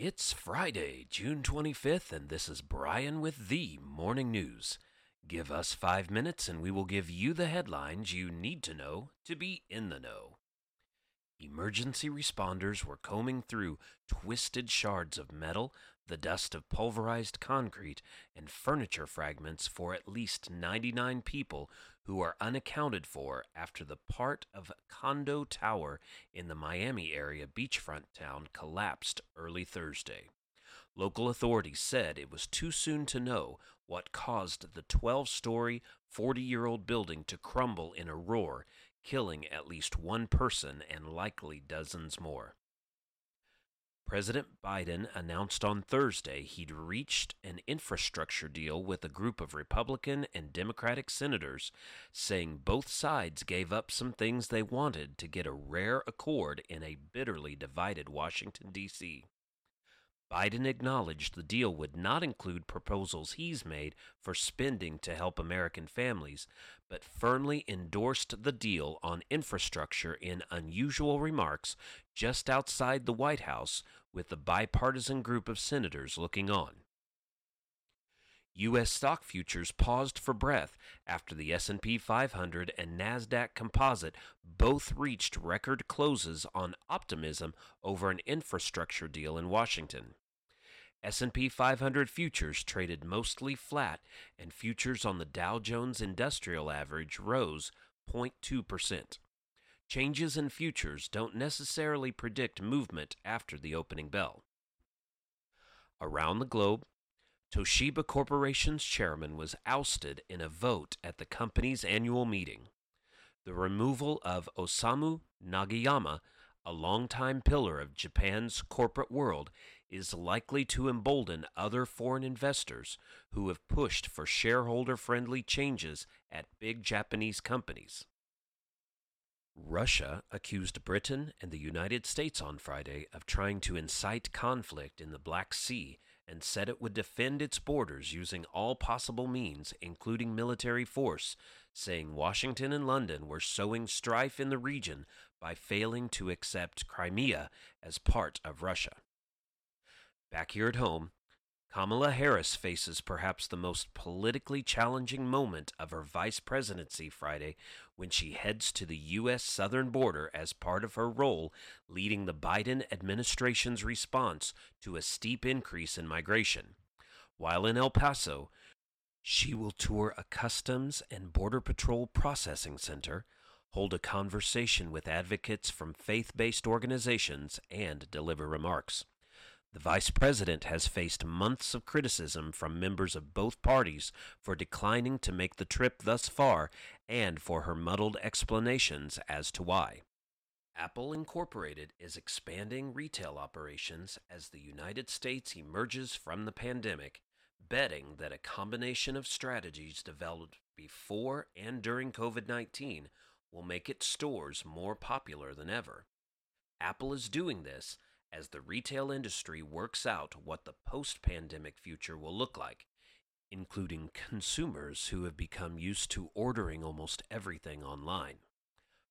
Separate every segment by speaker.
Speaker 1: It's Friday, June 25th, and this is Brian with the Morning News. Give us five minutes and we will give you the headlines you need to know to be in the know. Emergency responders were combing through twisted shards of metal, the dust of pulverized concrete, and furniture fragments for at least 99 people who are unaccounted for after the part of Condo Tower in the Miami area beachfront town collapsed early Thursday. Local authorities said it was too soon to know what caused the 12 story, 40 year old building to crumble in a roar, killing at least one person and likely dozens more. President Biden announced on Thursday he'd reached an infrastructure deal with a group of Republican and Democratic senators, saying both sides gave up some things they wanted to get a rare accord in a bitterly divided Washington, D.C. Biden acknowledged the deal would not include proposals he's made for spending to help American families, but firmly endorsed the deal on infrastructure in unusual remarks just outside the White House with the bipartisan group of senators looking on. US stock futures paused for breath after the S&P 500 and Nasdaq Composite both reached record closes on optimism over an infrastructure deal in Washington. S&P 500 futures traded mostly flat and futures on the Dow Jones Industrial Average rose 0.2%. Changes in futures don't necessarily predict movement after the opening bell. Around the globe, Toshiba Corporation's chairman was ousted in a vote at the company's annual meeting. The removal of Osamu Nagayama, a longtime pillar of Japan's corporate world, is likely to embolden other foreign investors who have pushed for shareholder friendly changes at big Japanese companies. Russia accused Britain and the United States on Friday of trying to incite conflict in the Black Sea and said it would defend its borders using all possible means, including military force, saying Washington and London were sowing strife in the region by failing to accept Crimea as part of Russia. Back here at home, Kamala Harris faces perhaps the most politically challenging moment of her vice presidency Friday when she heads to the U.S. southern border as part of her role leading the Biden administration's response to a steep increase in migration. While in El Paso, she will tour a Customs and Border Patrol processing center, hold a conversation with advocates from faith based organizations, and deliver remarks. The vice president has faced months of criticism from members of both parties for declining to make the trip thus far and for her muddled explanations as to why. Apple Incorporated is expanding retail operations as the United States emerges from the pandemic, betting that a combination of strategies developed before and during COVID 19 will make its stores more popular than ever. Apple is doing this as the retail industry works out what the post pandemic future will look like, including consumers who have become used to ordering almost everything online.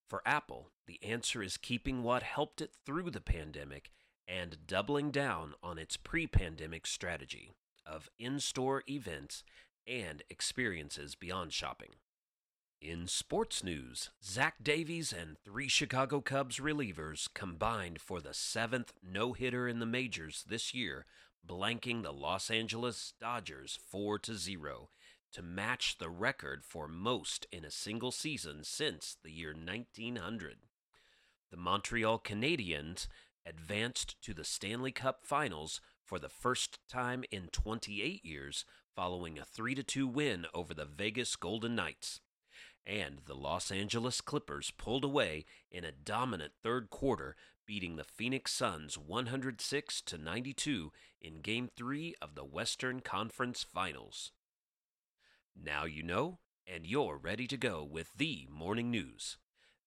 Speaker 1: For Apple, the answer is keeping what helped it through the pandemic and doubling down on its pre pandemic strategy of in store events and experiences beyond shopping. In sports news, Zach Davies and three Chicago Cubs relievers combined for the seventh no hitter in the majors this year, blanking the Los Angeles Dodgers 4 0 to match the record for most in a single season since the year 1900. The Montreal Canadiens advanced to the Stanley Cup Finals for the first time in 28 years following a 3 2 win over the Vegas Golden Knights and the Los Angeles Clippers pulled away in a dominant third quarter, beating the Phoenix Suns 106 to 92 in game 3 of the Western Conference Finals. Now you know, and you're ready to go with the morning news.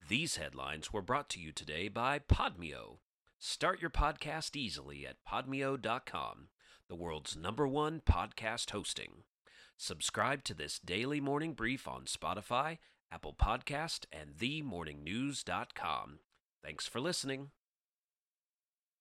Speaker 1: These headlines were brought to you today by Podmeo. Start your podcast easily at podmeo.com, the world's number one podcast hosting. Subscribe to this daily morning brief on Spotify, Apple Podcast, and themorningnews.com. Thanks for listening.